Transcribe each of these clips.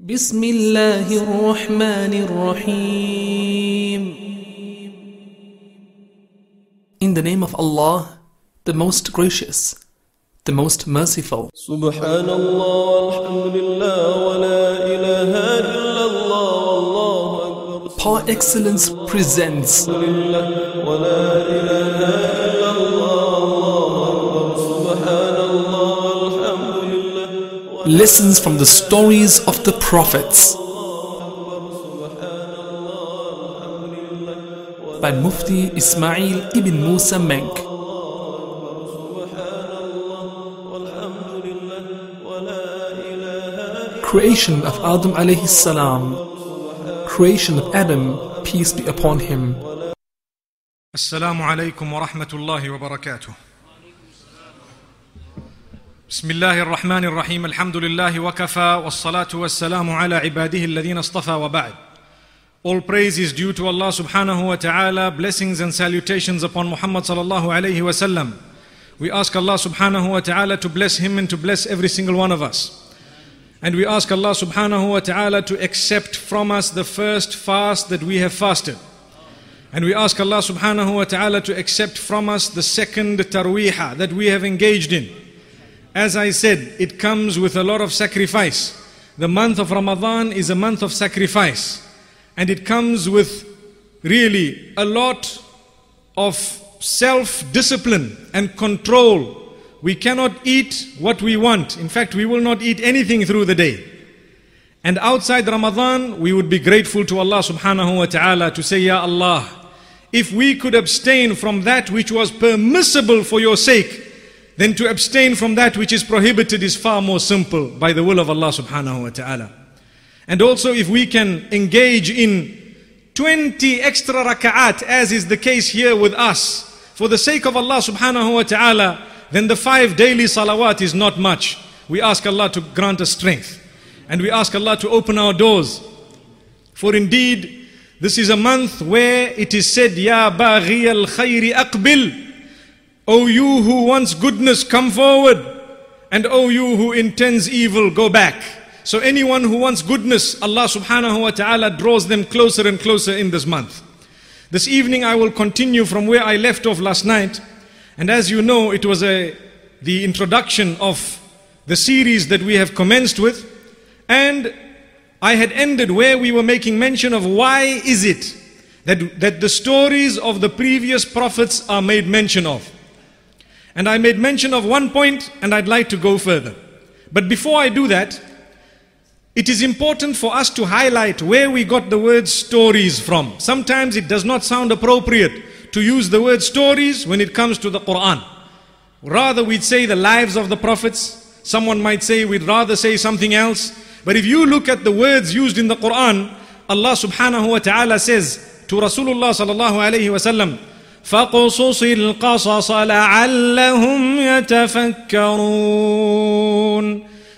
بسم الله الرحمن الرحيم In the name of Allah, the most gracious, the most merciful. سبحان الله والحمد لله ولا إله إلا الله والله أكبر Par excellence presents لله ولا إله إلا lessons from the stories of the prophets by Mufti Ismail ibn Musa Menk. Creation of Adam alayhi salam. Creation of Adam, peace be upon him. Assalamu wa rahmatullahi wa barakatuh. بسم الله الرحمن الرحيم الحمد لله وكفى والصلاة والسلام على عباده الذين اصطفى وبعد. All praise is due to Allah subhanahu wa ta'ala, blessings and salutations upon Muhammad sallallahu alayhi wa sallam. We ask Allah subhanahu wa ta'ala to bless him and to bless every single one of us. And we ask Allah subhanahu wa ta'ala to accept from us the first fast that we have fasted. And we ask Allah subhanahu wa ta'ala to accept from us the second tarweeha that we have engaged in. As I said, it comes with a lot of sacrifice. The month of Ramadan is a month of sacrifice. And it comes with really a lot of self discipline and control. We cannot eat what we want. In fact, we will not eat anything through the day. And outside Ramadan, we would be grateful to Allah subhanahu wa ta'ala to say, Ya Allah, if we could abstain from that which was permissible for your sake, then to abstain from that which is prohibited is far more simple by the will of Allah subhanahu wa ta'ala. And also if we can engage in 20 extra raka'at as is the case here with us, for the sake of Allah subhanahu wa ta'ala, then the five daily salawat is not much. We ask Allah to grant us strength. And we ask Allah to open our doors. For indeed, this is a month where it is said, Ya baghi al khayri aqbil. O you who wants goodness, come forward. And O you who intends evil, go back. So anyone who wants goodness, Allah subhanahu wa ta'ala draws them closer and closer in this month. This evening I will continue from where I left off last night. And as you know, it was a, the introduction of the series that we have commenced with. And I had ended where we were making mention of why is it that, that the stories of the previous prophets are made mention of. And I made mention of one point and I'd like to go further. But before I do that, it is important for us to highlight where we got the word stories from. Sometimes it does not sound appropriate to use the word stories when it comes to the Quran. Rather, we'd say the lives of the prophets. Someone might say we'd rather say something else. But if you look at the words used in the Quran, Allah subhanahu wa ta'ala says to Rasulullah sallallahu alayhi wa sallam, فَقُصُصِ الْقَصَصَ لَعَلَّهُمْ يَتَفَكَّرُونَ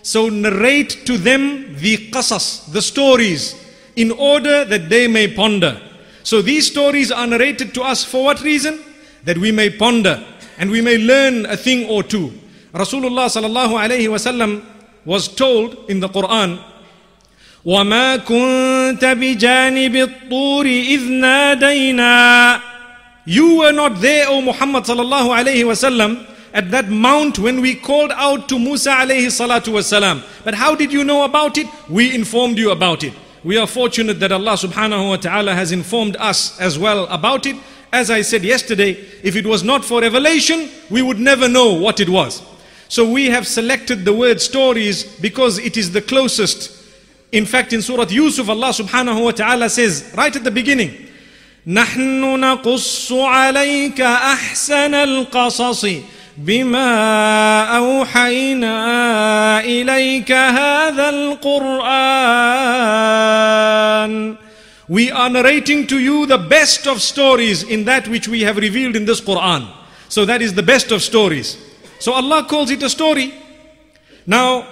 So narrate to them the qasas, the stories, in order that they may ponder. So these stories are narrated to us for what reason? That we may ponder and we may learn a thing or two. Rasulullah sallallahu alayhi wasallam was told in the Quran, وَمَا كُنْتَ بِجَانِبِ الطُّورِ إِذْ نَادَيْنَا You were not there, O Muhammad sallallahu alayhi wasallam, at that mount when we called out to Musa alayhi salatu. But how did you know about it? We informed you about it. We are fortunate that Allah subhanahu wa ta'ala has informed us as well about it. As I said yesterday, if it was not for revelation, we would never know what it was. So we have selected the word stories because it is the closest. In fact, in Surah Yusuf, Allah subhanahu wa ta'ala says, right at the beginning, نحن نقص عليك أحسن القصص بما أوحينا إليك هذا القرآن We are narrating to you the best of stories in that which we have revealed in this Quran. So that is the best of stories. So Allah calls it a story. Now,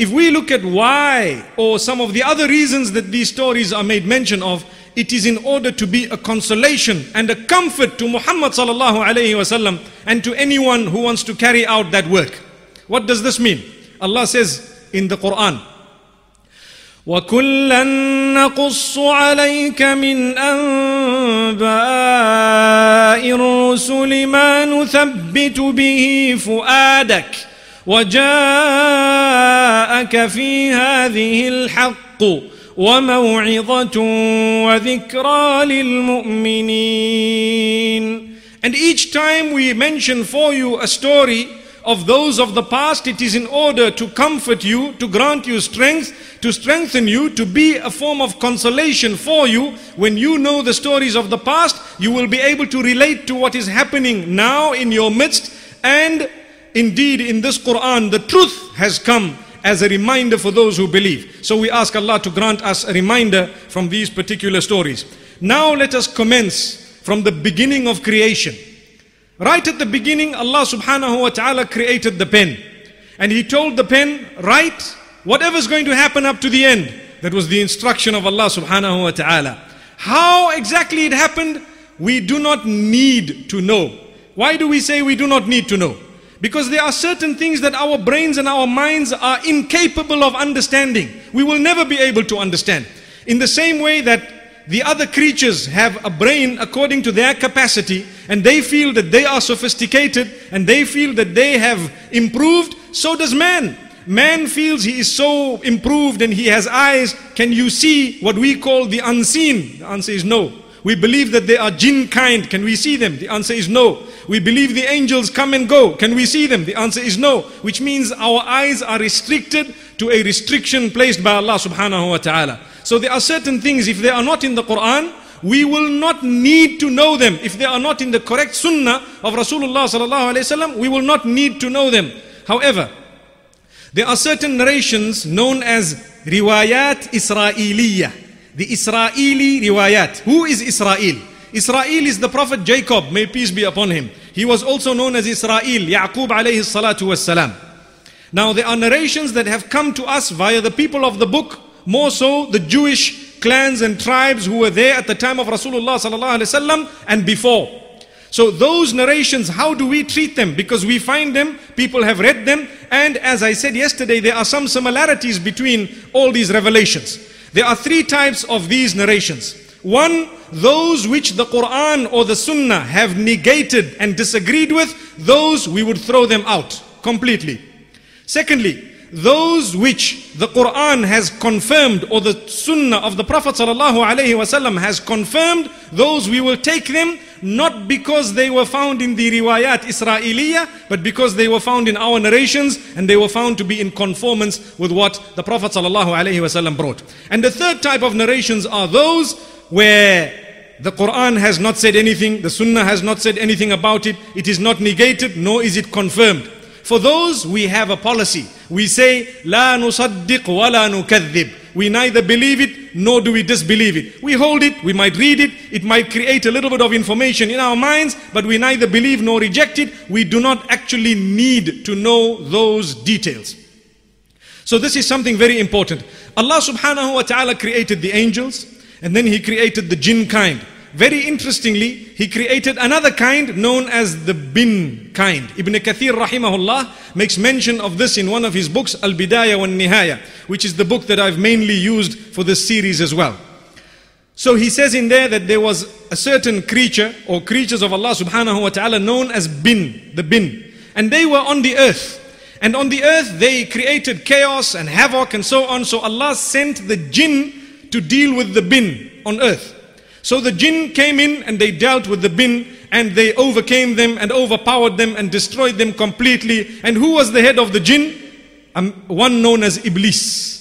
if we look at why or some of the other reasons that these stories are made mention of, it is in order to be a consolation and a comfort to Muhammad sallallahu alayhi wasallam and to anyone who wants to carry out that work. What does this mean? Allah says in the Quran, وكلا نقص عليك من انباء الرسل ما نثبت به فؤادك وجاءك في هذه الحق وموعظه وذكرى للمؤمنين And each time we mention for you a story of those of the past, it is in order to comfort you, to grant you strength, to strengthen you, to be a form of consolation for you. When you know the stories of the past, you will be able to relate to what is happening now in your midst. And indeed, in this Quran, the truth has come as a reminder for those who believe. So we ask Allah to grant us a reminder from these particular stories. Now let us commence from the beginning of creation. Right at the beginning, Allah subhanahu wa ta'ala created the pen. And He told the pen, write whatever's going to happen up to the end. That was the instruction of Allah subhanahu wa ta'ala. How exactly it happened, we do not need to know. Why do we say we do not need to know? Because there are certain things that our brains and our minds are incapable of understanding. We will never be able to understand. In the same way that the other creatures have a brain according to their capacity and they feel that they are sophisticated and they feel that they have improved, so does man. Man feels he is so improved and he has eyes. Can you see what we call the unseen? The answer is no. We believe that they are jinn kind. Can we see them? The answer is no. We believe the angels come and go. Can we see them? The answer is no. Which means our eyes are restricted to a restriction placed by Allah subhanahu wa ta'ala. So there are certain things, if they are not in the Quran, we will not need to know them. If they are not in the correct sunnah of Rasulullah sallallahu alaihi wasallam, we will not need to know them. However, there are certain narrations known as riwayat Israeliyah. The Israeli riwayat. Who is Israel? Israel is the Prophet Jacob, may peace be upon him. He was also known as Israel, Yaqub alayhi salatu was salam. Now there are narrations that have come to us via the people of the book more so the Jewish clans and tribes who were there at the time of Rasulullah sallallahu alaihi wasallam and before. So those narrations, how do we treat them? Because we find them, people have read them, and as I said yesterday, there are some similarities between all these revelations. There are three types of these narrations. One, those which the Quran or the Sunnah have negated and disagreed with, those we would throw them out completely. Secondly, those which the Quran has confirmed or the Sunnah of the Prophet ﷺ has confirmed, those we will take them not because they were found in the riwayat Israeliyah, but because they were found in our narrations and they were found to be in conformance with what the Prophet ﷺ brought. And the third type of narrations are those where the Quran has not said anything, the Sunnah has not said anything about it, it is not negated, nor is it confirmed. For those, we have a policy. We say, لا نصدق ولا نكذب. We neither believe it nor do we disbelieve it. We hold it, we might read it, it might create a little bit of information in our minds, but we neither believe nor reject it. We do not actually need to know those details. So this is something very important. Allah subhanahu wa ta'ala created the angels and then He created the jinn kind. Very interestingly, he created another kind known as the bin kind. Ibn Kathir rahimahullah makes mention of this in one of his books, Al-Bidayah wa Nihaya, which is the book that I've mainly used for this series as well. So he says in there that there was a certain creature or creatures of Allah subhanahu wa ta'ala known as bin, the bin. And they were on the earth. And on the earth they created chaos and havoc and so on. So Allah sent the jinn to deal with the bin on earth. So the jinn came in and they dealt with the bin and they overcame them and overpowered them and destroyed them completely. And who was the head of the jinn? Um, one known as Iblis.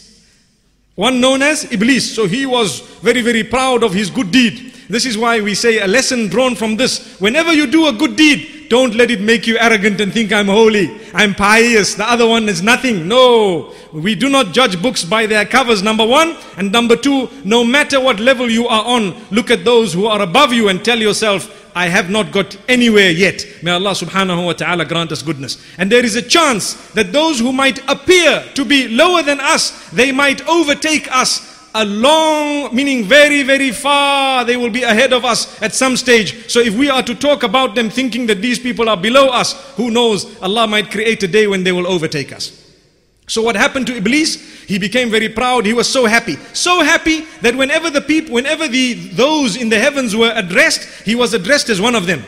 One known as Iblis. So he was very, very proud of his good deed. This is why we say a lesson drawn from this. Whenever you do a good deed, don't let it make you arrogant and think I'm holy, I'm pious, the other one is nothing. No, we do not judge books by their covers, number one. And number two, no matter what level you are on, look at those who are above you and tell yourself, I have not got anywhere yet. May Allah subhanahu wa ta'ala grant us goodness. And there is a chance that those who might appear to be lower than us, they might overtake us a long, meaning very, very far, they will be ahead of us at some stage. So if we are to talk about them thinking that these people are below us, who knows, Allah might create a day when they will overtake us. So what happened to Iblis? He became very proud. He was so happy. So happy that whenever the people, whenever the, those in the heavens were addressed, he was addressed as one of them.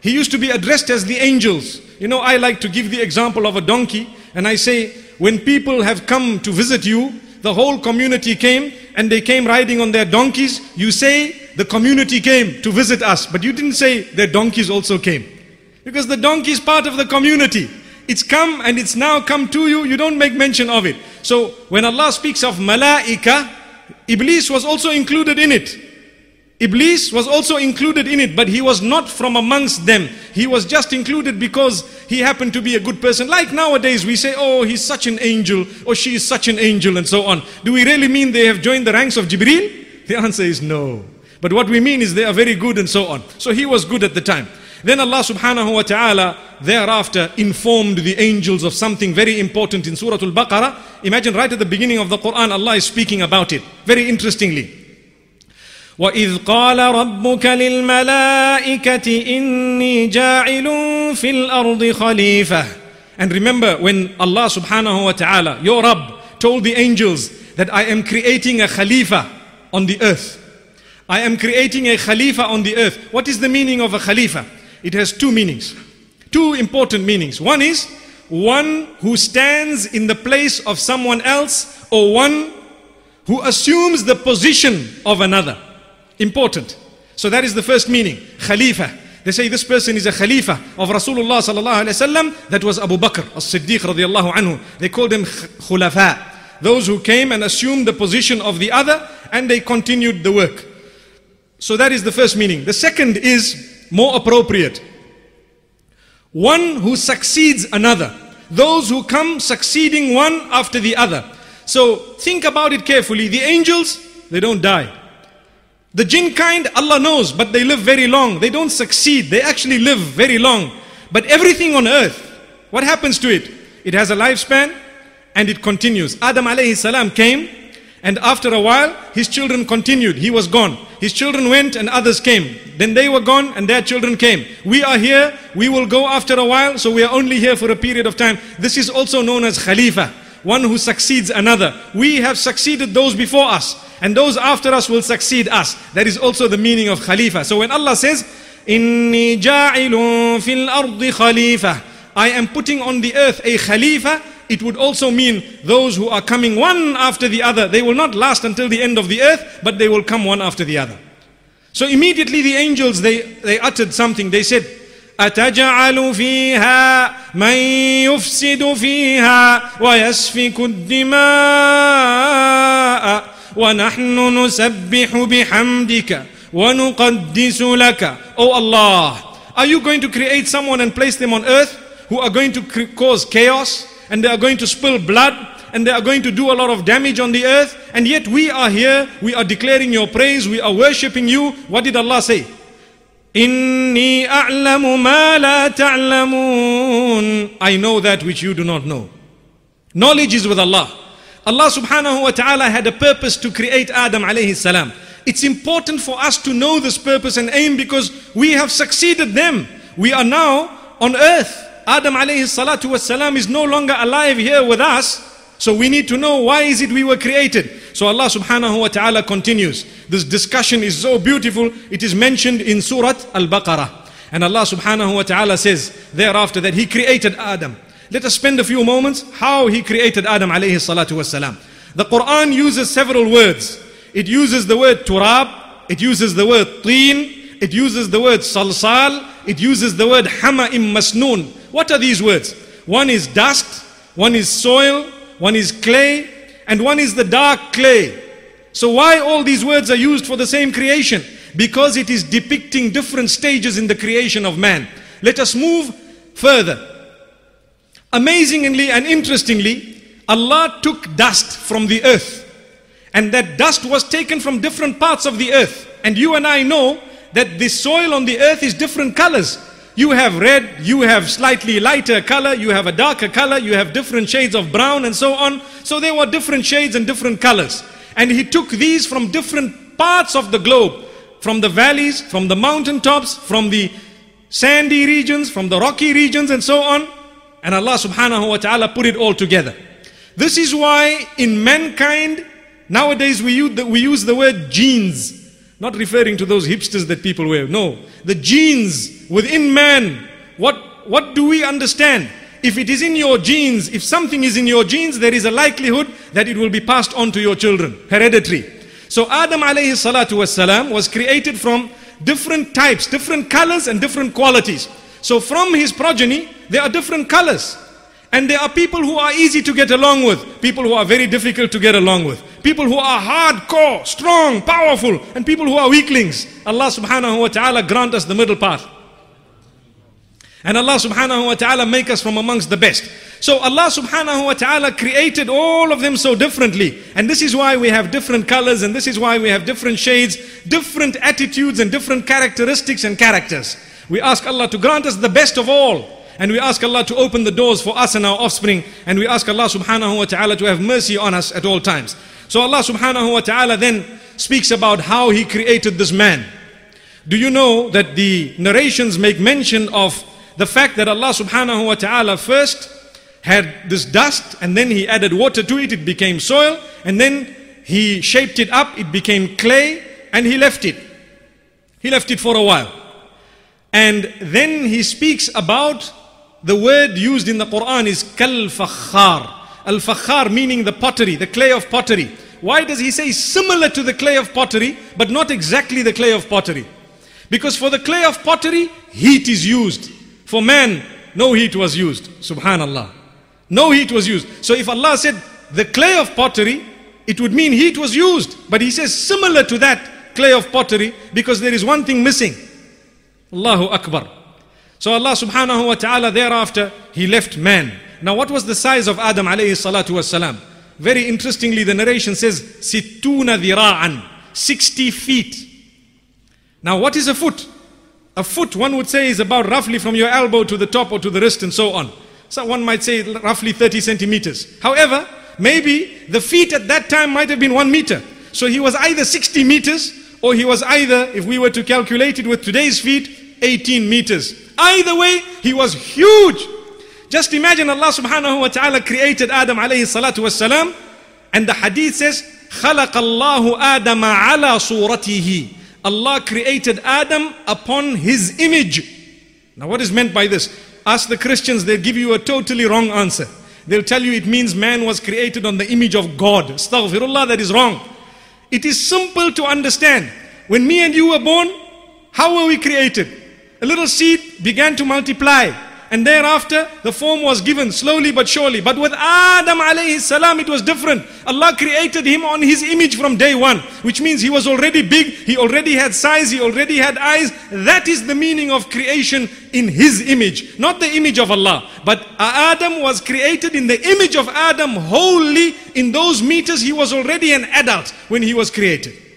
He used to be addressed as the angels. You know, I like to give the example of a donkey and I say, when people have come to visit you, the whole community came and they came riding on their donkeys. You say the community came to visit us, but you didn't say their donkeys also came. Because the donkey is part of the community. It's come and it's now come to you. You don't make mention of it. So when Allah speaks of malaika, Iblis was also included in it. Iblis was also included in it, but he was not from amongst them. He was just included because he happened to be a good person. Like nowadays, we say, oh, he's such an angel, or she is such an angel, and so on. Do we really mean they have joined the ranks of Jibreel? The answer is no. But what we mean is they are very good and so on. So he was good at the time. Then Allah subhanahu wa ta'ala thereafter informed the angels of something very important in Surah Al-Baqarah. Imagine right at the beginning of the Quran, Allah is speaking about it. Very interestingly. وإذ قال ربك للملائكة إني جاعل في الأرض خليفة And remember when Allah subhanahu wa ta'ala, your Rabb, told the angels that I am creating a Khalifa on the earth. I am creating a Khalifa on the earth. What is the meaning of a Khalifa? It has two meanings. Two important meanings. One is one who stands in the place of someone else or one who assumes the position of another. Important. So that is the first meaning. Khalifa. They say this person is a Khalifa of Rasulullah sallallahu alaihi wasallam. That was Abu Bakr as-Siddiq radiallahu anhu. They called him Khulafa. Those who came and assumed the position of the other and they continued the work. So that is the first meaning. The second is more appropriate. One who succeeds another. Those who come succeeding one after the other. So think about it carefully. The angels, they don't die. The jinn kind, Allah knows, but they live very long. They don't succeed. They actually live very long. But everything on earth, what happens to it? It has a lifespan and it continues. Adam alayhi salam came and after a while, his children continued. He was gone. His children went and others came. Then they were gone and their children came. We are here. We will go after a while. So we are only here for a period of time. This is also known as Khalifa One who succeeds another. We have succeeded those before us. And those after us will succeed us. That is also the meaning of Khalifa. So when Allah says, إِنِّي جَاعِلٌ فِي الْأَرْضِ خَلِيفَةً I am putting on the earth a Khalifa it would also mean those who are coming one after the other. They will not last until the end of the earth, but they will come one after the other. So immediately the angels, they, they uttered something. They said, أتجعل فيها من يفسد فيها ويسفك الدماء ونحن نسبح بحمدك ونقدس لك Oh Allah, are you going to create someone and place them on earth who are going to cause chaos? and they are going to spill blood and they are going to do a lot of damage on the earth. And yet we are here, we are declaring your praise, we are worshipping you. What did Allah say? Inni a'lamu ma la ta'lamun. I know that which you do not know. Knowledge is with Allah. Allah subhanahu wa ta'ala had a purpose to create Adam alayhi salam. It's important for us to know this purpose and aim because we have succeeded them. We are now on earth. Adam alayhi salatu wasalam is no longer alive here with us. So we need to know why is it we were created. So Allah subhanahu wa ta'ala continues. This discussion is so beautiful. It is mentioned in Surah Al-Baqarah. And Allah subhanahu wa ta'ala says thereafter that He created Adam. Let us spend a few moments how He created Adam alayhi salatu wasalam. The Quran uses several words. It uses the word turab, it uses the word teen, it uses the word salsal, it uses the word hama'im masnoon. What are these words? One is dust, one is soil, one is clay, and one is the dark clay. So why all these words are used for the same creation? Because it is depicting different stages in the creation of man. Let us move further. Amazingly and interestingly, Allah took dust from the earth. And that dust was taken from different parts of the earth. And you and I know that the soil on the earth is different colors. You have red, you have slightly lighter color, you have a darker color, you have different shades of brown and so on. So there were different shades and different colors. And he took these from different parts of the globe, from the valleys, from the mountain tops, from the sandy regions, from the rocky regions and so on. And Allah subhanahu wa ta'ala put it all together. This is why in mankind, nowadays we use the, we use the word genes. Not referring to those hipsters that people wear. No. The genes within man. What, what do we understand? If it is in your genes, if something is in your genes, there is a likelihood that it will be passed on to your children. Hereditary. So Adam alayhi salatu wasalam was created from different types, different colors and different qualities. So from his progeny, there are different colors. And there are people who are easy to get along with, people who are very difficult to get along with, people who are hardcore, strong, powerful, and people who are weaklings. Allah subhanahu wa ta'ala grant us the middle path. And Allah subhanahu wa ta'ala make us from amongst the best. So Allah subhanahu wa ta'ala created all of them so differently. And this is why we have different colors and this is why we have different shades, different attitudes and different characteristics and characters. We ask Allah to grant us the best of all. And we ask Allah to open the doors for us and our offspring. And we ask Allah subhanahu wa ta'ala to have mercy on us at all times. So Allah subhanahu wa ta'ala then speaks about how He created this man. Do you know that the narrations make mention of the fact that Allah subhanahu wa ta'ala first had this dust and then He added water to it, it became soil, and then He shaped it up, it became clay, and He left it. He left it for a while. And then He speaks about the word used in the Quran is kal fakhar. Al fakhar meaning the pottery, the clay of pottery. Why does he say similar to the clay of pottery, but not exactly the clay of pottery? Because for the clay of pottery, heat is used. For man, no heat was used. Subhanallah. No heat was used. So if Allah said the clay of pottery, it would mean heat was used. But he says similar to that clay of pottery because there is one thing missing. Allahu Akbar. So Allah subhanahu wa ta'ala thereafter, He left man. Now what was the size of Adam alayhi salatu wasalam? Very interestingly, the narration says, Sittuna dhira'an, 60 feet. Now what is a foot? A foot, one would say, is about roughly from your elbow to the top or to the wrist and so on. So one might say roughly 30 centimeters. However, maybe the feet at that time might have been one meter. So he was either 60 meters or he was either, if we were to calculate it with today's feet, 18 meters. Either way, he was huge. Just imagine Allah subhanahu wa ta'ala created Adam alayhi salatu wasalam and the hadith says خلق الله آدم على صورته Allah created Adam upon his image. Now what is meant by this? Ask the Christians, they'll give you a totally wrong answer. They'll tell you it means man was created on the image of God. Astaghfirullah, that is wrong. It is simple to understand. When me and you were born, how were we created? A little seed began to multiply. And thereafter, the form was given slowly but surely. But with Adam alayhi salam, it was different. Allah created him on his image from day one, which means he was already big, he already had size, he already had eyes. That is the meaning of creation in his image, not the image of Allah. But Adam was created in the image of Adam wholly. In those meters, he was already an adult when he was created.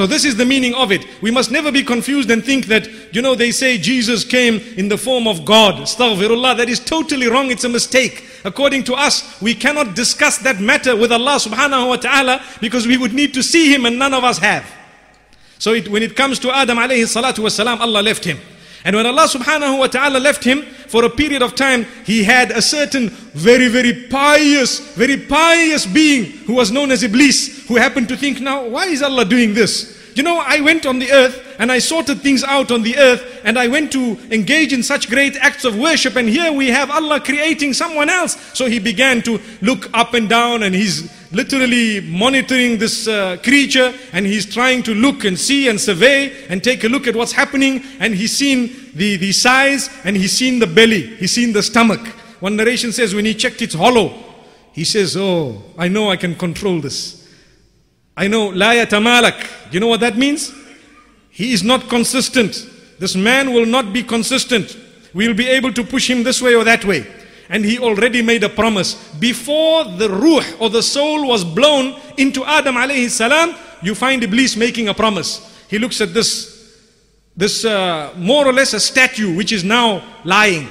So this is the meaning of it. We must never be confused and think that, you know, they say Jesus came in the form of God. Astaghfirullah. That is totally wrong. It's a mistake. According to us, we cannot discuss that matter with Allah subhanahu wa ta'ala because we would need to see Him and none of us have. So it, when it comes to Adam alayhi salatu wasalam, Allah left him. And when Allah subhanahu wa ta'ala left him for a period of time, he had a certain very, very pious, very pious being who was known as Iblis, who happened to think, now, why is Allah doing this? You know, I went on the earth and I sorted things out on the earth and I went to engage in such great acts of worship and here we have Allah creating someone else. So he began to look up and down and he's literally monitoring this uh, creature and he's trying to look and see and survey and take a look at what's happening and he's seen the, the size and he's seen the belly, he's seen the stomach. One narration says when he checked it's hollow, he says, oh, I know I can control this. I know, la yatamalak. You know what that means? He is not consistent. This man will not be consistent. We'll be able to push him this way or that way. And he already made a promise. Before the ruh or the soul was blown into Adam alayhi salam, you find Iblis making a promise. He looks at this, this uh, more or less a statue which is now lying.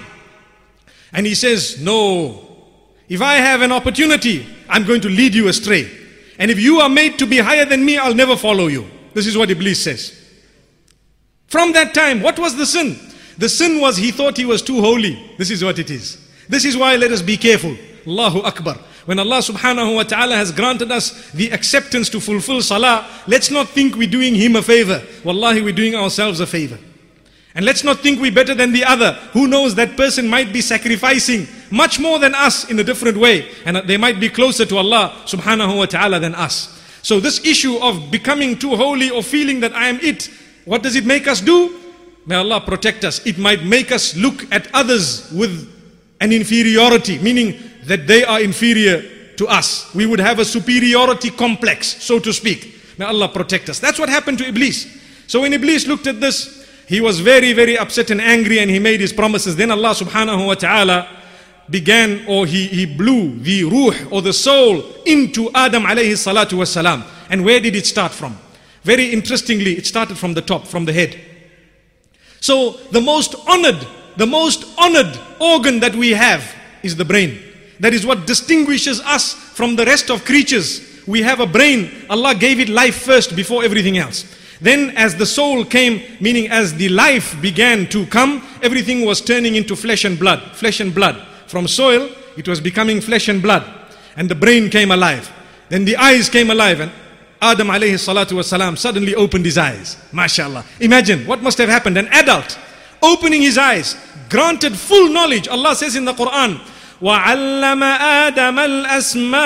And he says, no, if I have an opportunity, I'm going to lead you astray. And if you are made to be higher than me, I'll never follow you. This is what Iblis says. From that time, what was the sin? The sin was he thought he was too holy. This is what it is. This is why let us be careful. Allahu Akbar. When Allah subhanahu wa ta'ala has granted us the acceptance to fulfill salah, let's not think we're doing Him a favor. Wallahi, we're doing ourselves a favor. And let's not think we're better than the other. Who knows that person might be sacrificing much more than us in a different way. And they might be closer to Allah subhanahu wa ta'ala than us. So this issue of becoming too holy or feeling that I am it, what does it make us do? May Allah protect us. It might make us look at others with an inferiority, meaning that they are inferior to us. We would have a superiority complex, so to speak. May Allah protect us. That's what happened to Iblis. So when Iblis looked at this, he was very, very upset and angry and he made his promises. Then Allah subhanahu wa ta'ala began or he, he blew the ruh or the soul into Adam alayhi salatu wasalam. And where did it start from? Very interestingly, it started from the top, from the head. So the most honored, the most honored organ that we have is the brain. That is what distinguishes us from the rest of creatures. We have a brain. Allah gave it life first before everything else. Then as the soul came, meaning as the life began to come, everything was turning into flesh and blood, flesh and blood. From soil, it was becoming flesh and blood. And the brain came alive. Then the eyes came alive and Adam alayhi salatu wasalam suddenly opened his eyes. MashaAllah. Imagine what must have happened. An adult opening his eyes, granted full knowledge. Allah says in the Quran, وَعَلَّمَ آدَمَ الْأَسْمَاءَ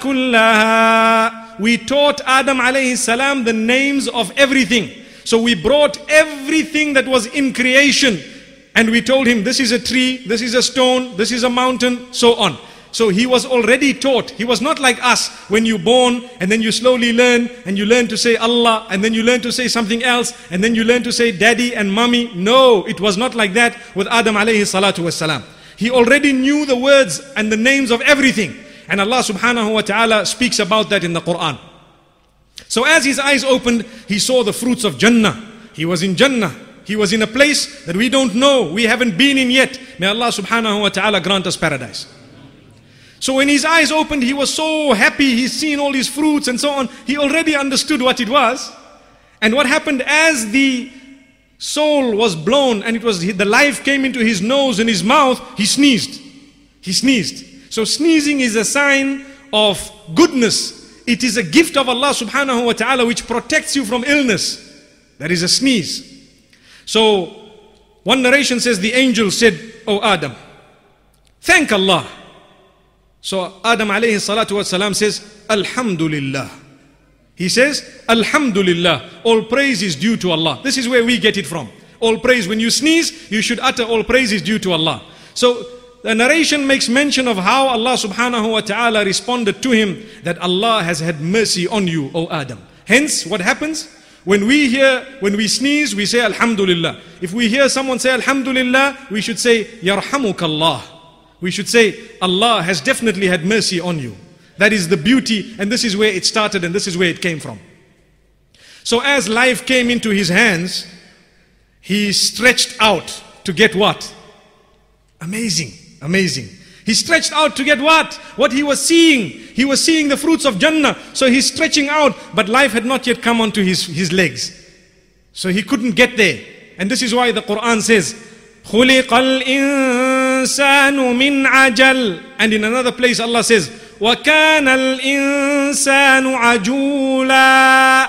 كُلَّهَا we taught Adam alayhi salam the names of everything. So we brought everything that was in creation and we told him this is a tree, this is a stone, this is a mountain, so on. So he was already taught. He was not like us when you're born and then you slowly learn and you learn to say Allah and then you learn to say something else and then you learn to say daddy and mommy. No, it was not like that with Adam alayhi salatu wasalam. He already knew the words and the names of everything. And Allah subhanahu wa ta'ala speaks about that in the Quran. So as his eyes opened, he saw the fruits of Jannah. He was in Jannah. He was in a place that we don't know, we haven't been in yet. May Allah subhanahu wa ta'ala grant us paradise. So when his eyes opened, he was so happy, he's seen all these fruits and so on. He already understood what it was. And what happened as the soul was blown and it was the life came into his nose and his mouth, he sneezed. He sneezed. So sneezing is a sign of goodness. It is a gift of Allah subhanahu wa ta'ala which protects you from illness. That is a sneeze. So one narration says the angel said, Oh Adam, thank Allah. So Adam alayhi salatu wasalam says, Alhamdulillah. He says, Alhamdulillah. All praise is due to Allah. This is where we get it from. All praise. When you sneeze, you should utter all praise is due to Allah. So the narration makes mention of how Allah subhanahu wa ta'ala responded to him that Allah has had mercy on you, O Adam. Hence, what happens? When we hear, when we sneeze, we say Alhamdulillah. If we hear someone say Alhamdulillah, we should say Yarhamukallah. We should say Allah has definitely had mercy on you. That is the beauty, and this is where it started, and this is where it came from. So as life came into his hands, he stretched out to get what? Amazing. Amazing. He stretched out to get what? What he was seeing. He was seeing the fruits of Jannah. So he's stretching out, but life had not yet come onto his, his legs. So he couldn't get there. And this is why the Quran says, خُلِقَ الْإِنسَانُ مِنْ عَجَلٍ And in another place Allah says, وَكَانَ الْإِنسَانُ عَجُولًا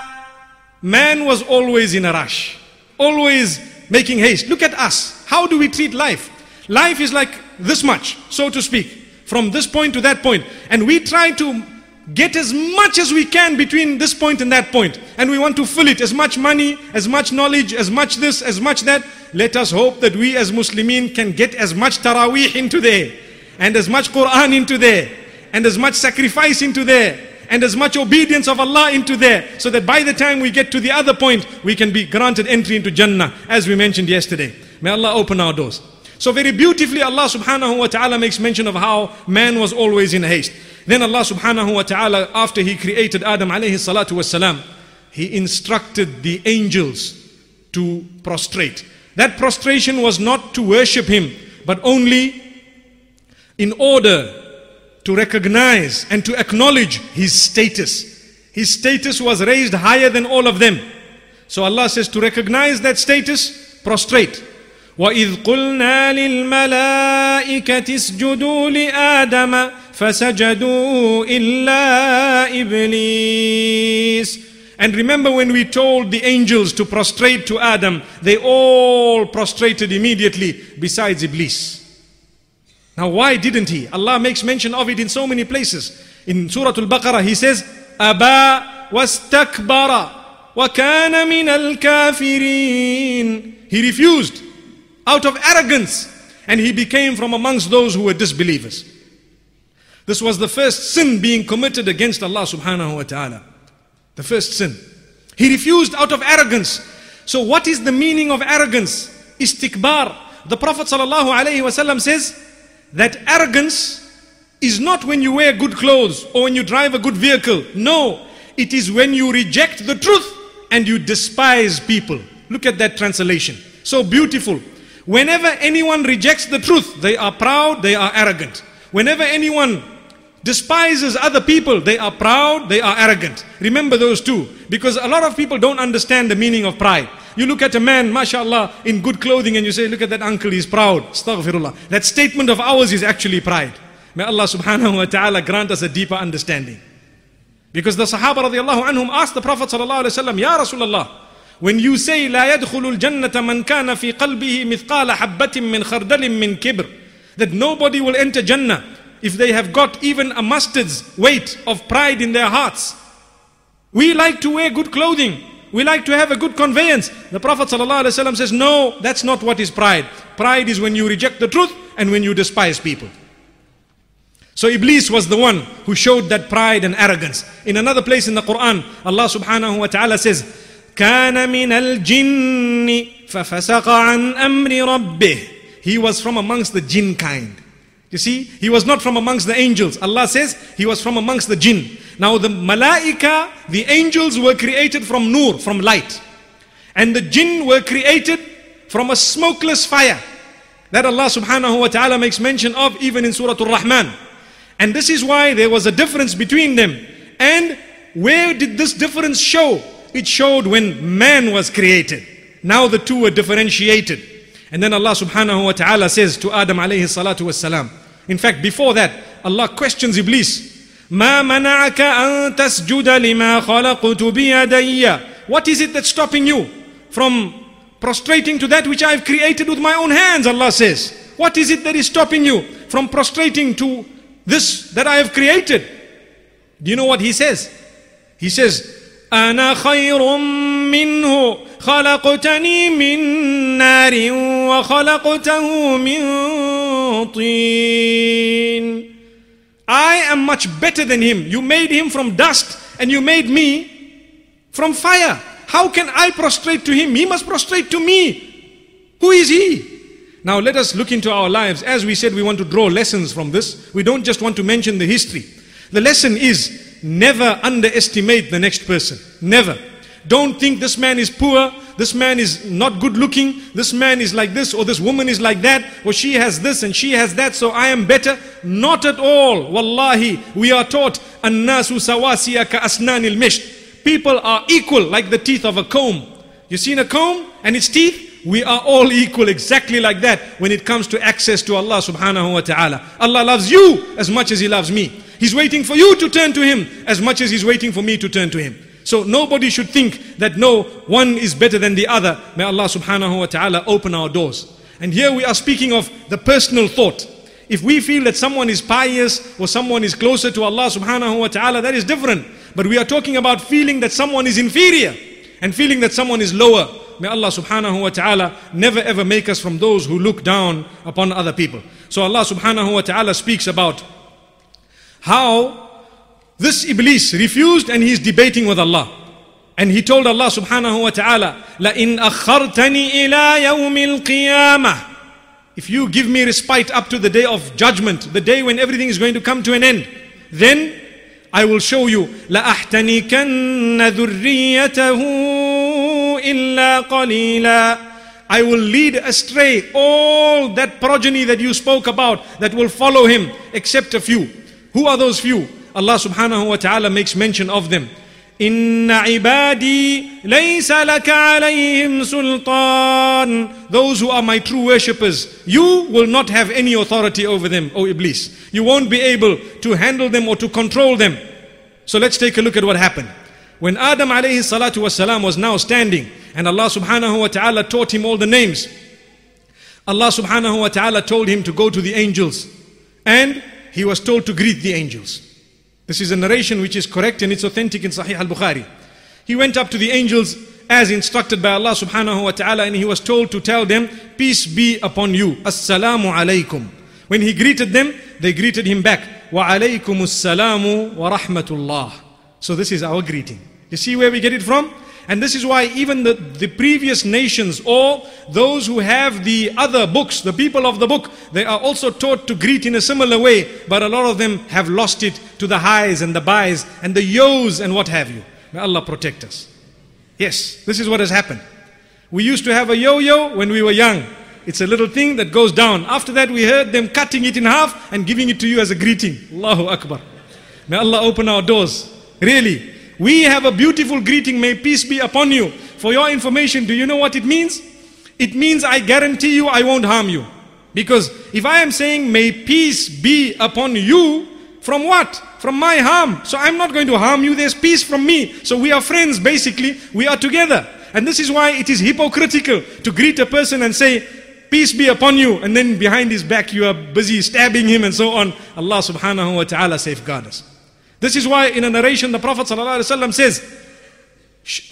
Man was always in a rush. Always making haste. Look at us. How do we treat life? Life is like this much, so to speak, from this point to that point. And we try to get as much as we can between this point and that point. And we want to fill it as much money, as much knowledge, as much this, as much that. Let us hope that we as Muslimin can get as much taraweeh into there, and as much Quran into there, and as much sacrifice into there, and as much obedience of Allah into there, so that by the time we get to the other point, we can be granted entry into Jannah, as we mentioned yesterday. May Allah open our doors. So very beautifully Allah subhanahu wa ta'ala makes mention of how man was always in haste. Then Allah subhanahu wa ta'ala, after He created Adam alayhi salatu wasalam, He instructed the angels to prostrate. That prostration was not to worship Him, but only in order to recognize and to acknowledge His status. His status was raised higher than all of them. So Allah says to recognize that status, prostrate. وإذ قلنا للملائكة اسجدوا لآدم فسجدوا إلا إبليس And remember when we told the angels to prostrate to Adam, they all prostrated immediately besides Iblis. Now why didn't he? Allah makes mention of it in so many places. In Surah Al-Baqarah he says, أبا واستكبر وكان من الكافرين. He refused out of arrogance and he became from amongst those who were disbelievers. This was the first sin being committed against Allah subhanahu wa ta'ala. The first sin. He refused out of arrogance. So what is the meaning of arrogance? Istikbar. The Prophet sallallahu alaihi wasallam says that arrogance is not when you wear good clothes or when you drive a good vehicle. No, it is when you reject the truth and you despise people. Look at that translation. So beautiful. Whenever anyone rejects the truth, they are proud, they are arrogant. Whenever anyone despises other people, they are proud, they are arrogant. Remember those two. Because a lot of people don't understand the meaning of pride. You look at a man, mashallah, in good clothing and you say, look at that uncle, he's proud. Astaghfirullah. That statement of ours is actually pride. May Allah subhanahu wa ta'ala grant us a deeper understanding. Because the Sahaba radiallahu anhum asked the Prophet sallallahu alayhi wa sallam, Ya Rasulullah, when you say لا يدخل الجنة من كان في قلبه مثقال حبة من خردل من كبر that nobody will enter Jannah if they have got even a mustard's weight of pride in their hearts. We like to wear good clothing. We like to have a good conveyance. The Prophet ﷺ says, No, that's not what is pride. Pride is when you reject the truth and when you despise people. So Iblis was the one who showed that pride and arrogance. In another place in the Quran, Allah subhanahu wa ta'ala says, كان من الجن ففسق عن أمر ربه He was from amongst the jinn kind. You see, he was not from amongst the angels. Allah says he was from amongst the jinn. Now the malaika, the angels were created from nur, from light. And the jinn were created from a smokeless fire. That Allah subhanahu wa ta'ala makes mention of even in Surah Al-Rahman. And this is why there was a difference between them. And where did this difference show? It showed when man was created. Now the two were differentiated. And then Allah subhanahu wa ta'ala says to Adam alayhi salatu salam. In fact, before that, Allah questions Iblis. ما منعك أن تسجد لما خلقت بيدي What is it that's stopping you from prostrating to that which I have created with my own hands, Allah says. What is it that is stopping you from prostrating to this that I have created? Do you know what he says? He says, أنا خير منه خلقتني من نار وخلقته من طين I am much better than him. You made him from dust and you made me from fire. How can I prostrate to him? He must prostrate to me. Who is he? Now let us look into our lives. As we said, we want to draw lessons from this. We don't just want to mention the history. The lesson is never underestimate the next person. Never. Don't think this man is poor, this man is not good looking, this man is like this, or this woman is like that, or she has this and she has that, so I am better. Not at all. Wallahi, we are taught, Annasu sawasiya ka asnanil misht. People are equal like the teeth of a comb. You seen a comb and its teeth? We are all equal exactly like that when it comes to access to Allah subhanahu wa ta'ala. Allah loves you as much as He loves me. He's waiting for you to turn to Him as much as He's waiting for me to turn to Him. So nobody should think that no, one is better than the other. May Allah subhanahu wa ta'ala open our doors. And here we are speaking of the personal thought. If we feel that someone is pious or someone is closer to Allah subhanahu wa ta'ala, that is different. But we are talking about feeling that someone is inferior and feeling that someone is lower. May Allah subhanahu wa ta'ala never ever make us from those who look down upon other people. So Allah subhanahu wa ta'ala speaks about how this Iblis refused and he's debating with Allah. And he told Allah subhanahu wa ta'ala, لَإِنْ أَخَّرْتَنِي إِلَىٰ يَوْمِ الْقِيَامَةِ If you give me respite up to the day of judgment, the day when everything is going to come to an end, then I will show you لَأَحْتَنِكَنَّ ذُرِّيَّتَهُ إِلَّا قَلِيلًا I will lead astray all that progeny that you spoke about that will follow him except a few. Who are those few? Allah subhanahu wa ta'ala makes mention of them إن عبادي ليس لك عليهم سلطان Those who are my true worshippers, you will not have any authority over them, O Iblis. You won't be able to handle them or to control them. So let's take a look at what happened. When Adam alayhi salatu wasalam was now standing and Allah subhanahu wa ta'ala taught him all the names, Allah subhanahu wa ta'ala told him to go to the angels and he was told to greet the angels. This is a narration which is correct and it's authentic in Sahih al-Bukhari. He went up to the angels as instructed by Allah subhanahu wa ta'ala and he was told to tell them, peace be upon you. Assalamu alaykum. When he greeted them, they greeted him back. Wa alaykum assalamu wa rahmatullah. So this is our greeting. You see where we get it from? And this is why even the, the previous nations or those who have the other books, the people of the book, they are also taught to greet in a similar way. But a lot of them have lost it to the highs and the buys and the yos and what have you. May Allah protect us. Yes, this is what has happened. We used to have a yo-yo when we were young. It's a little thing that goes down. After that we heard them cutting it in half and giving it to you as a greeting. Allahu Akbar. May Allah open our doors. Really, we have a beautiful greeting, may peace be upon you. For your information, do you know what it means? It means I guarantee you I won't harm you. Because if I am saying may peace be upon you, from what? From my harm. So I'm not going to harm you, there's peace from me. So we are friends basically, we are together. And this is why it is hypocritical to greet a person and say, peace be upon you. And then behind his back you are busy stabbing him and so on. Allah subhanahu wa ta'ala safeguard us. This is why in a narration the Prophet ﷺ says,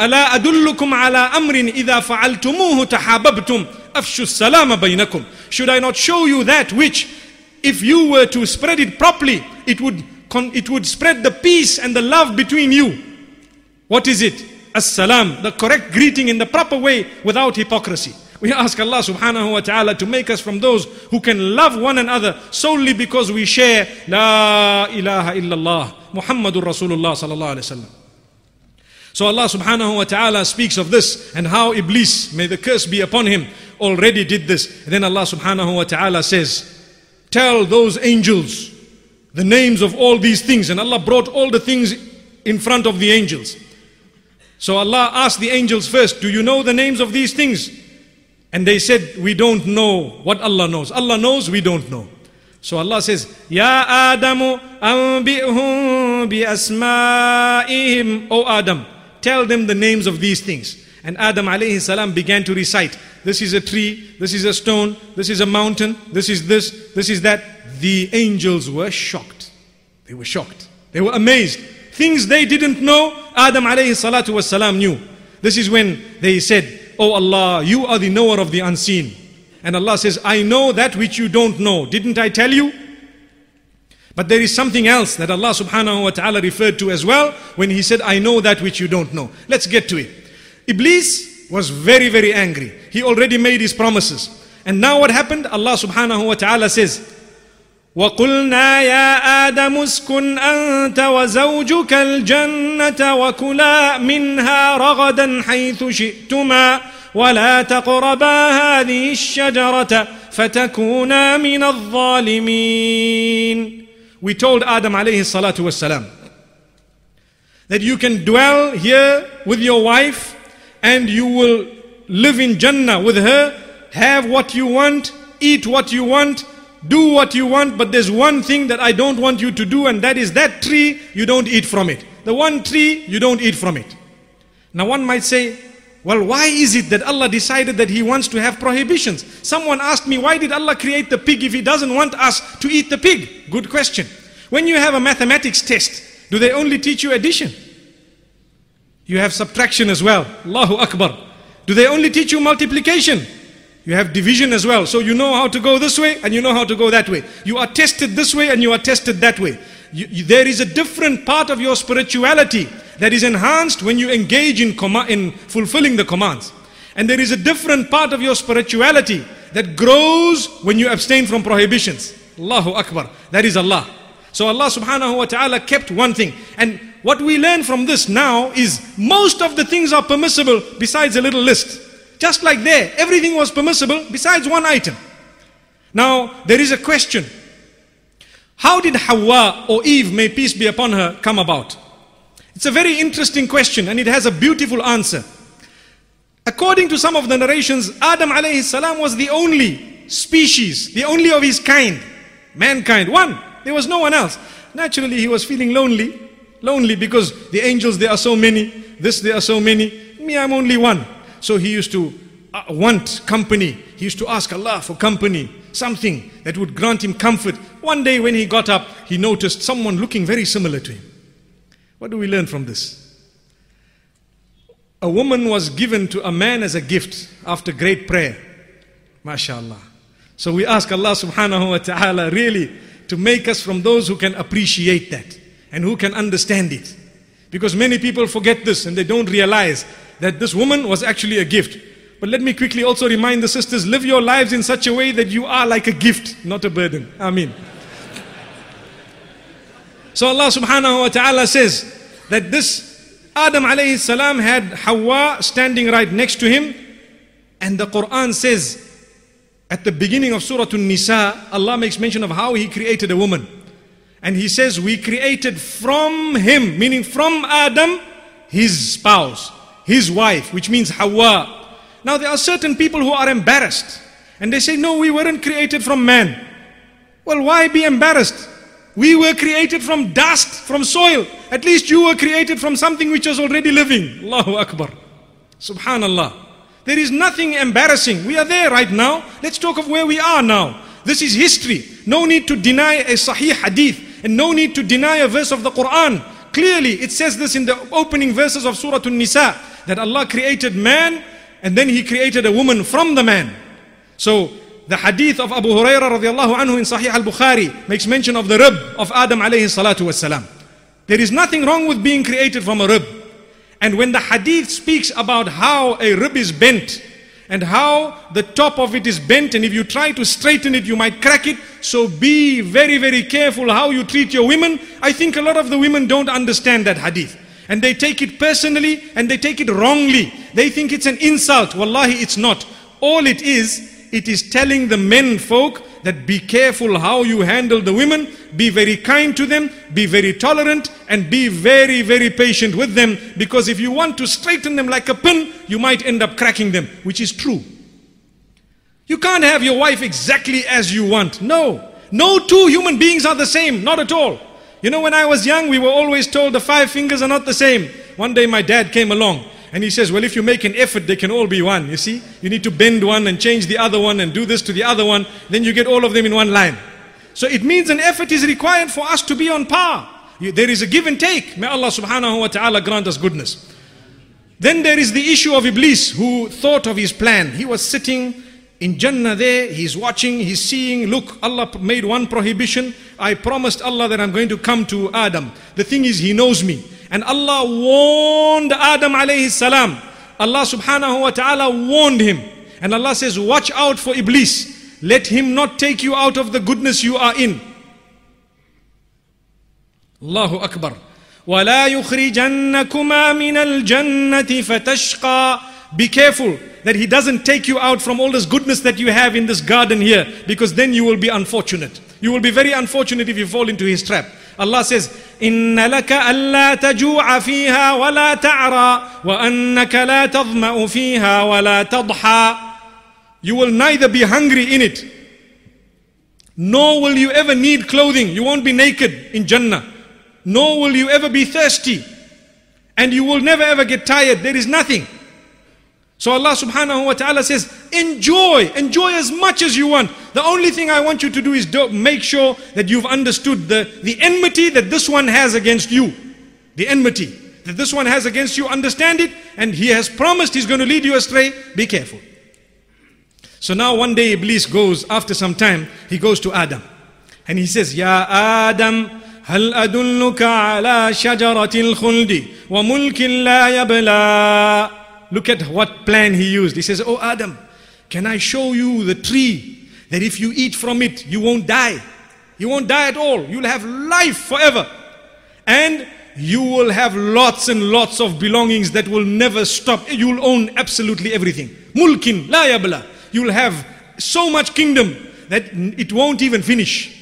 ألا أدلكم على أمر إذا فعلتموه تحاببتم أفشوا السلام بينكم Should I not show you that which if you were to spread it properly it would, it would spread the peace and the love between you What is it? As-salam, the correct greeting in the proper way without hypocrisy we ask Allah subhanahu wa ta'ala to make us from those who can love one another solely because we share La ilaha illallah Muhammadur Rasulullah sallallahu alayhi wasallam. So Allah subhanahu wa ta'ala speaks of this and how Iblis, may the curse be upon him, already did this. And then Allah subhanahu wa ta'ala says, Tell those angels the names of all these things. And Allah brought all the things in front of the angels. So Allah asked the angels first, Do you know the names of these things? And they said, We don't know what Allah knows. Allah knows, we don't know. So Allah says, Ya Adamu anbi'hum bi asma'ihim. O Adam, tell them the names of these things. And Adam alayhi salam began to recite. This is a tree, this is a stone, this is a mountain, this is this, this is that. The angels were shocked. They were shocked. They were amazed. Things they didn't know, Adam alayhi salatu was salam knew. This is when they said, Oh Allah, you are the knower of the unseen. And Allah says, I know that which you don't know. Didn't I tell you? But there is something else that Allah subhanahu wa ta'ala referred to as well when He said, I know that which you don't know. Let's get to it. Iblis was very, very angry. He already made his promises. And now what happened? Allah subhanahu wa ta'ala says, وقلنا يا آدم اسكن أنت وزوجك الجنة وكلا منها رغدا حيث شئتما ولا تقربا هذه الشجرة فتكونا من الظالمين We told Adam عليه الصلاة والسلام that you can dwell here with your wife and you will live in Jannah with her, have what you want, eat what you want, do what you want, but there's one thing that I don't want you to do, and that is that tree, you don't eat from it. The one tree, you don't eat from it. Now, one might say, well, why is it that Allah decided that He wants to have prohibitions? Someone asked me, why did Allah create the pig if He doesn't want us to eat the pig? Good question. When you have a mathematics test, do they only teach you addition? You have subtraction as well. Allahu Akbar. Do they only teach you multiplication? You have division as well. So you know how to go this way and you know how to go that way. You are tested this way and you are tested that way. You, you, there is a different part of your spirituality that is enhanced when you engage in, in fulfilling the commands. And there is a different part of your spirituality that grows when you abstain from prohibitions. Allahu Akbar. That is Allah. So Allah subhanahu wa ta'ala kept one thing. And what we learn from this now is most of the things are permissible besides a little list. Just like there, everything was permissible besides one item. Now, there is a question. How did Hawa or Eve, may peace be upon her, come about? It's a very interesting question and it has a beautiful answer. According to some of the narrations, Adam alayhi salam was the only species, the only of his kind, mankind, one. There was no one else. Naturally, he was feeling lonely, lonely because the angels, there are so many, this, there are so many. Me, I'm only one. So he used to uh, want company. He used to ask Allah for company, something that would grant him comfort. One day when he got up, he noticed someone looking very similar to him. What do we learn from this? A woman was given to a man as a gift after great prayer. MashaAllah. So we ask Allah subhanahu wa ta'ala really to make us from those who can appreciate that and who can understand it. Because many people forget this and they don't realize that this woman was actually a gift. But let me quickly also remind the sisters live your lives in such a way that you are like a gift, not a burden. Ameen. So Allah subhanahu wa ta'ala says that this Adam alayhi salam had Hawa standing right next to him. And the Quran says at the beginning of Surah An-Nisa, Allah makes mention of how He created a woman. And He says, We created from him, meaning from Adam, his spouse, his wife, which means Hawa. Now there are certain people who are embarrassed. And they say, No, we weren't created from man. Well, why be embarrassed? We were created from dust, from soil. At least you were created from something which was already living. Allahu Akbar. Subhanallah. There is nothing embarrassing. We are there right now. Let's talk of where we are now. This is history. No need to deny a sahih hadith and no need to deny a verse of the Quran. Clearly, it says this in the opening verses of Surah An-Nisa that Allah created man and then He created a woman from the man. So the hadith of Abu Hurairah radiallahu anhu in Sahih al-Bukhari makes mention of the rib of Adam alayhi salatu wasalam. There is nothing wrong with being created from a rib. And when the hadith speaks about how a rib is bent and how the top of it is bent and if you try to straighten it you might crack it. So be very very careful how you treat your women. I think a lot of the women don't understand that hadith. And they take it personally and they take it wrongly. They think it's an insult. Wallahi it's not. All it is it is telling the men folk that be careful how you handle the women, be very kind to them, be very tolerant, and be very, very patient with them. Because if you want to straighten them like a pin, you might end up cracking them, which is true. You can't have your wife exactly as you want. No. No two human beings are the same, not at all. You know, when I was young, we were always told the five fingers are not the same. One day my dad came along and he says, well, if you make an effort, they can all be one. You see, you need to bend one and change the other one and do this to the other one. Then you get all of them in one line. So it means an effort is required for us to be on par. There is a give and take. May Allah subhanahu wa ta'ala grant us goodness. Then there is the issue of Iblis who thought of his plan. He was sitting in Jannah there, he's watching, he's seeing, look, Allah made one prohibition. I promised Allah that I'm going to come to Adam. The thing is, he knows me. And Allah warned Adam alayhi salam. Allah subhanahu wa ta'ala warned him. And Allah says, watch out for Iblis. Let him not take you out of the goodness you are in. Allahu Akbar. ولا يخرجنكما من الجنة فتشقى Be careful that he doesn't take you out from all this goodness that you have in this garden here because then you will be unfortunate. You will be very unfortunate if you fall into his trap. Allah says, إن لك ألا تجوع فيها ولا تعرى وأنك لا تظمأ فيها ولا تضحى You will neither be hungry in it nor will you ever need clothing. You won't be naked in Jannah. Nor will you ever be thirsty. And you will never ever get tired. There is nothing. So Allah subhanahu wa ta'ala says, enjoy, enjoy as much as you want. The only thing I want you to do is do, make sure that you've understood the, the enmity that this one has against you. The enmity that this one has against you, understand it, and he has promised he's going to lead you astray. Be careful. So now one day Iblis goes, after some time, he goes to Adam. And he says, Ya Adam, هل أدلك على شجرة الخلد وملك لا يبلى Look at what plan he used. He says, Oh Adam, can I show you the tree that if you eat from it, you won't die? You won't die at all. You'll have life forever. And you will have lots and lots of belongings that will never stop. You'll own absolutely everything. Mulkin, la yabla. You'll have so much kingdom that it won't even finish.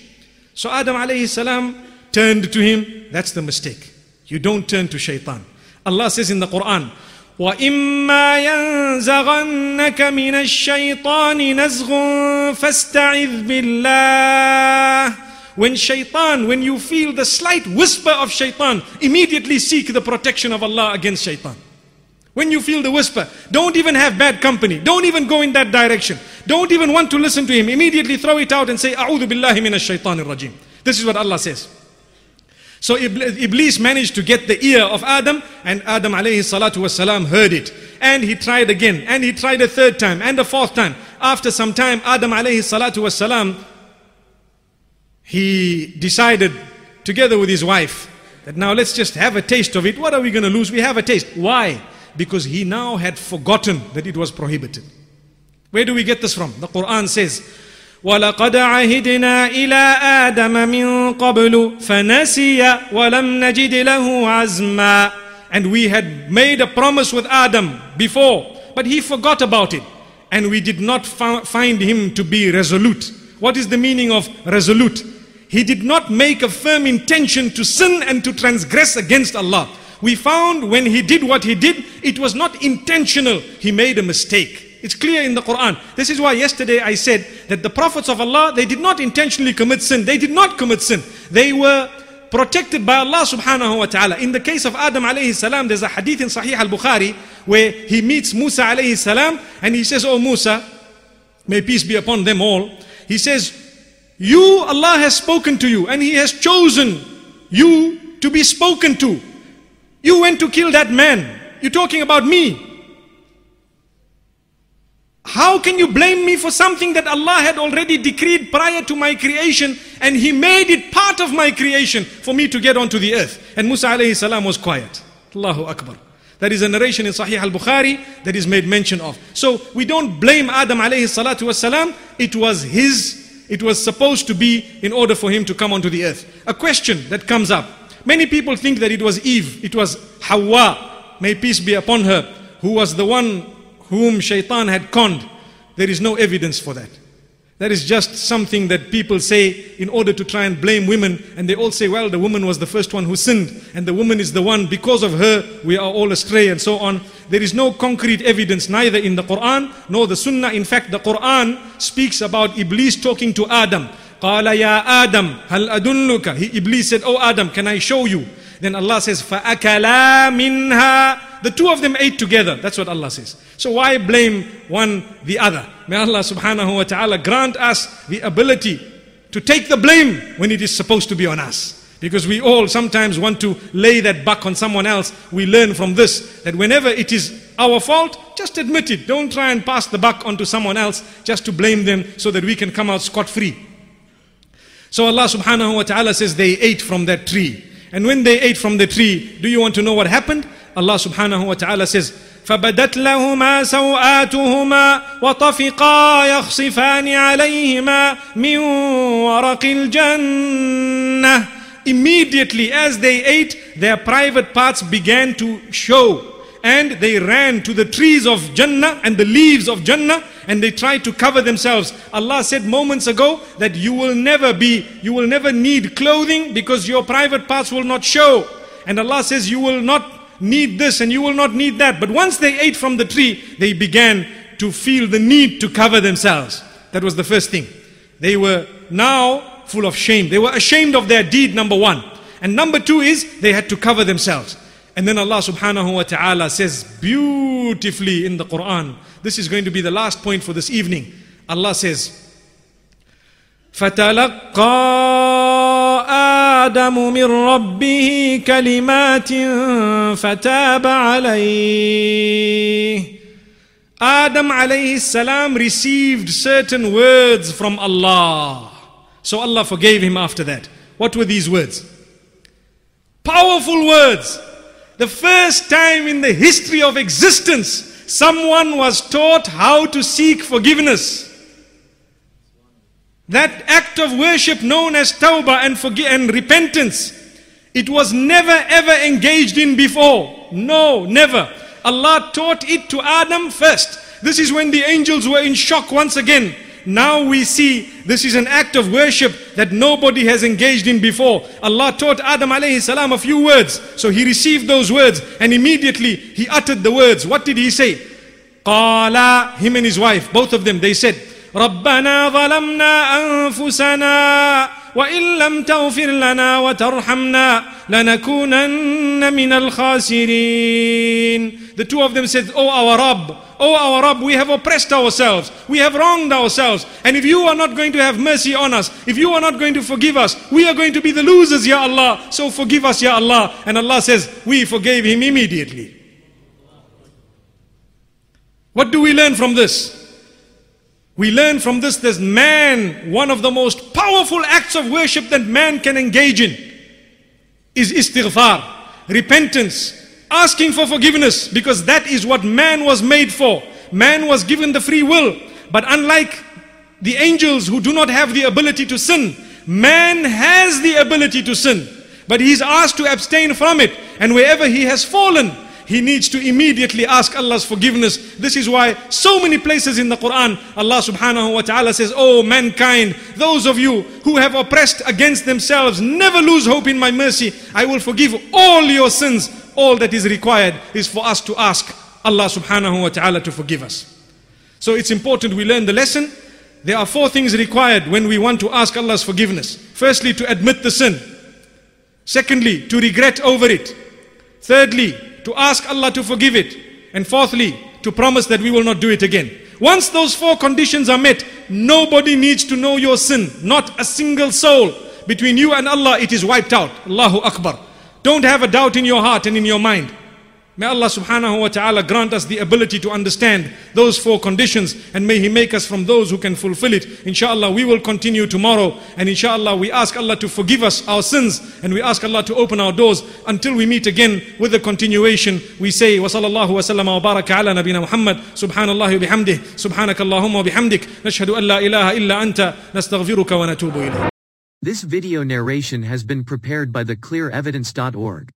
So Adam alayhi salam turned to him. That's the mistake. You don't turn to shaitan. Allah says in the Quran, وإما ينزغنك من الشيطان نزغ فاستعذ بالله When shaitan, when you feel the slight whisper of shaitan, immediately seek the protection of Allah against shaitan. When you feel the whisper, don't even have bad company. Don't even go in that direction. Don't even want to listen to him. Immediately throw it out and say, A'udhu billahi minash shaitanir rajim. This is what Allah says. So Iblis managed to get the ear of Adam and Adam alayhi salatu wasalam heard it. And he tried again and he tried a third time and a fourth time. After some time, Adam alayhi salatu wasalam, he decided together with his wife that now let's just have a taste of it. What are we going to lose? We have a taste. Why? Because he now had forgotten that it was prohibited. Where do we get this from? The Quran says, ولقد عهدنا إلى آدم من قبل فنسي ولم نجد له عزما And we had made a promise with Adam before, but he forgot about it. And we did not find him to be resolute. What is the meaning of resolute? He did not make a firm intention to sin and to transgress against Allah. We found when he did what he did, it was not intentional. He made a mistake. It's clear in the Quran. This is why yesterday I said that the prophets of Allah, they did not intentionally commit sin. They did not commit sin. They were protected by Allah subhanahu wa ta'ala. In the case of Adam alayhi salam, there's a hadith in Sahih al-Bukhari where he meets Musa alayhi salam and he says, Oh Musa, may peace be upon them all. He says, you, Allah has spoken to you and He has chosen you to be spoken to. You went to kill that man. You're talking about me. How can you blame me for something that Allah had already decreed prior to my creation and He made it part of my creation for me to get onto the earth? And Musa alayhi salam was quiet. Allahu Akbar. That is a narration in Sahih al-Bukhari that is made mention of. So we don't blame Adam alayhi salatu. It was his, it was supposed to be in order for him to come onto the earth. A question that comes up. Many people think that it was Eve, it was Hawa, may peace be upon her, who was the one whom shaitan had conned. There is no evidence for that. That is just something that people say in order to try and blame women. And they all say, well, the woman was the first one who sinned. And the woman is the one, because of her, we are all astray and so on. There is no concrete evidence neither in the Quran nor the Sunnah. In fact, the Quran speaks about Iblis talking to Adam. قال يا آدم هل أدلك He, Iblis said, Oh Adam, can I show you? Then Allah says, فَأَكَلَا مِنْهَا The two of them ate together. That's what Allah says. So why blame one the other? May Allah subhanahu wa ta'ala grant us the ability to take the blame when it is supposed to be on us. Because we all sometimes want to lay that buck on someone else. We learn from this that whenever it is our fault, just admit it. Don't try and pass the buck onto someone else just to blame them so that we can come out scot free. So Allah subhanahu wa ta'ala says they ate from that tree. And when they ate from the tree, do you want to know what happened? Allah subhanahu wa ta'ala says, فبدت لهما سوآتهما وطفقا يخصفان عليهما من ورق الجنة Immediately as they ate, their private parts began to show and they ran to the trees of Jannah and the leaves of Jannah and they tried to cover themselves. Allah said moments ago that you will never be, you will never need clothing because your private parts will not show. And Allah says you will not need this and you will not need that. But once they ate from the tree, they began to feel the need to cover themselves. That was the first thing. They were now full of shame. They were ashamed of their deed, number one. And number two is they had to cover themselves. And then Allah subhanahu wa ta'ala says beautifully in the Quran, this is going to be the last point for this evening. Allah says, فَتَلَقَّى آدَمُ مِنْ رَبِّهِ كَلِمَاتٍ فَتَابَ عَلَيْهِ Adam alayhi salam received certain words from Allah. So Allah forgave him after that. What were these words? Powerful words. The first time in the history of existence, someone was taught how to seek forgiveness. That act of worship known as tawbah and, and repentance, it was never ever engaged in before. No, never. Allah taught it to Adam first. This is when the angels were in shock once again now we see this is an act of worship that nobody has engaged in before. Allah taught Adam alayhi salam a few words. So he received those words and immediately he uttered the words. What did he say? Qala, him and his wife, both of them, they said, ربنا ظلمنا أنفسنا وإن لم تغفر لنا وترحمنا لنكونن من الخاسرين the two of them said, Oh our Rabb, Oh our Rabb, we have oppressed ourselves, we have wronged ourselves, and if you are not going to have mercy on us, if you are not going to forgive us, we are going to be the losers, Ya Allah. So forgive us, Ya Allah. And Allah says, We forgave him immediately. What do we learn from this? We learn from this that man, one of the most powerful acts of worship that man can engage in is istighfar, repentance, asking for forgiveness because that is what man was made for. Man was given the free will. But unlike the angels who do not have the ability to sin, man has the ability to sin. But he's asked to abstain from it. And wherever he has fallen, he needs to immediately ask Allah's forgiveness. This is why so many places in the Quran, Allah subhanahu wa ta'ala says, Oh mankind, those of you who have oppressed against themselves, never lose hope in my mercy. I will forgive all your sins. All that is required is for us to ask Allah subhanahu wa ta'ala to forgive us. So it's important we learn the lesson. There are four things required when we want to ask Allah's forgiveness. Firstly, to admit the sin. Secondly, to regret over it. Thirdly, to ask Allah to forgive it. And fourthly, to promise that we will not do it again. Once those four conditions are met, nobody needs to know your sin. Not a single soul. Between you and Allah, it is wiped out. Allahu Akbar. Don't have a doubt in your heart and in your mind. May Allah subhanahu wa ta'ala grant us the ability to understand those four conditions and may He make us from those who can fulfill it. Inshallah, we will continue tomorrow and inshallah, we ask Allah to forgive us our sins and we ask Allah to open our doors until we meet again with the continuation. We say, wa sallallahu wa sallam wa baraka ala nabina Muhammad, subhanallah wa bihamdih, subhanaka Allahumma wa bihamdik, nashhadu an la ilaha illa anta, nastaghfiruka wa natubu ilayh. This video narration has been prepared by theclearevidence.org.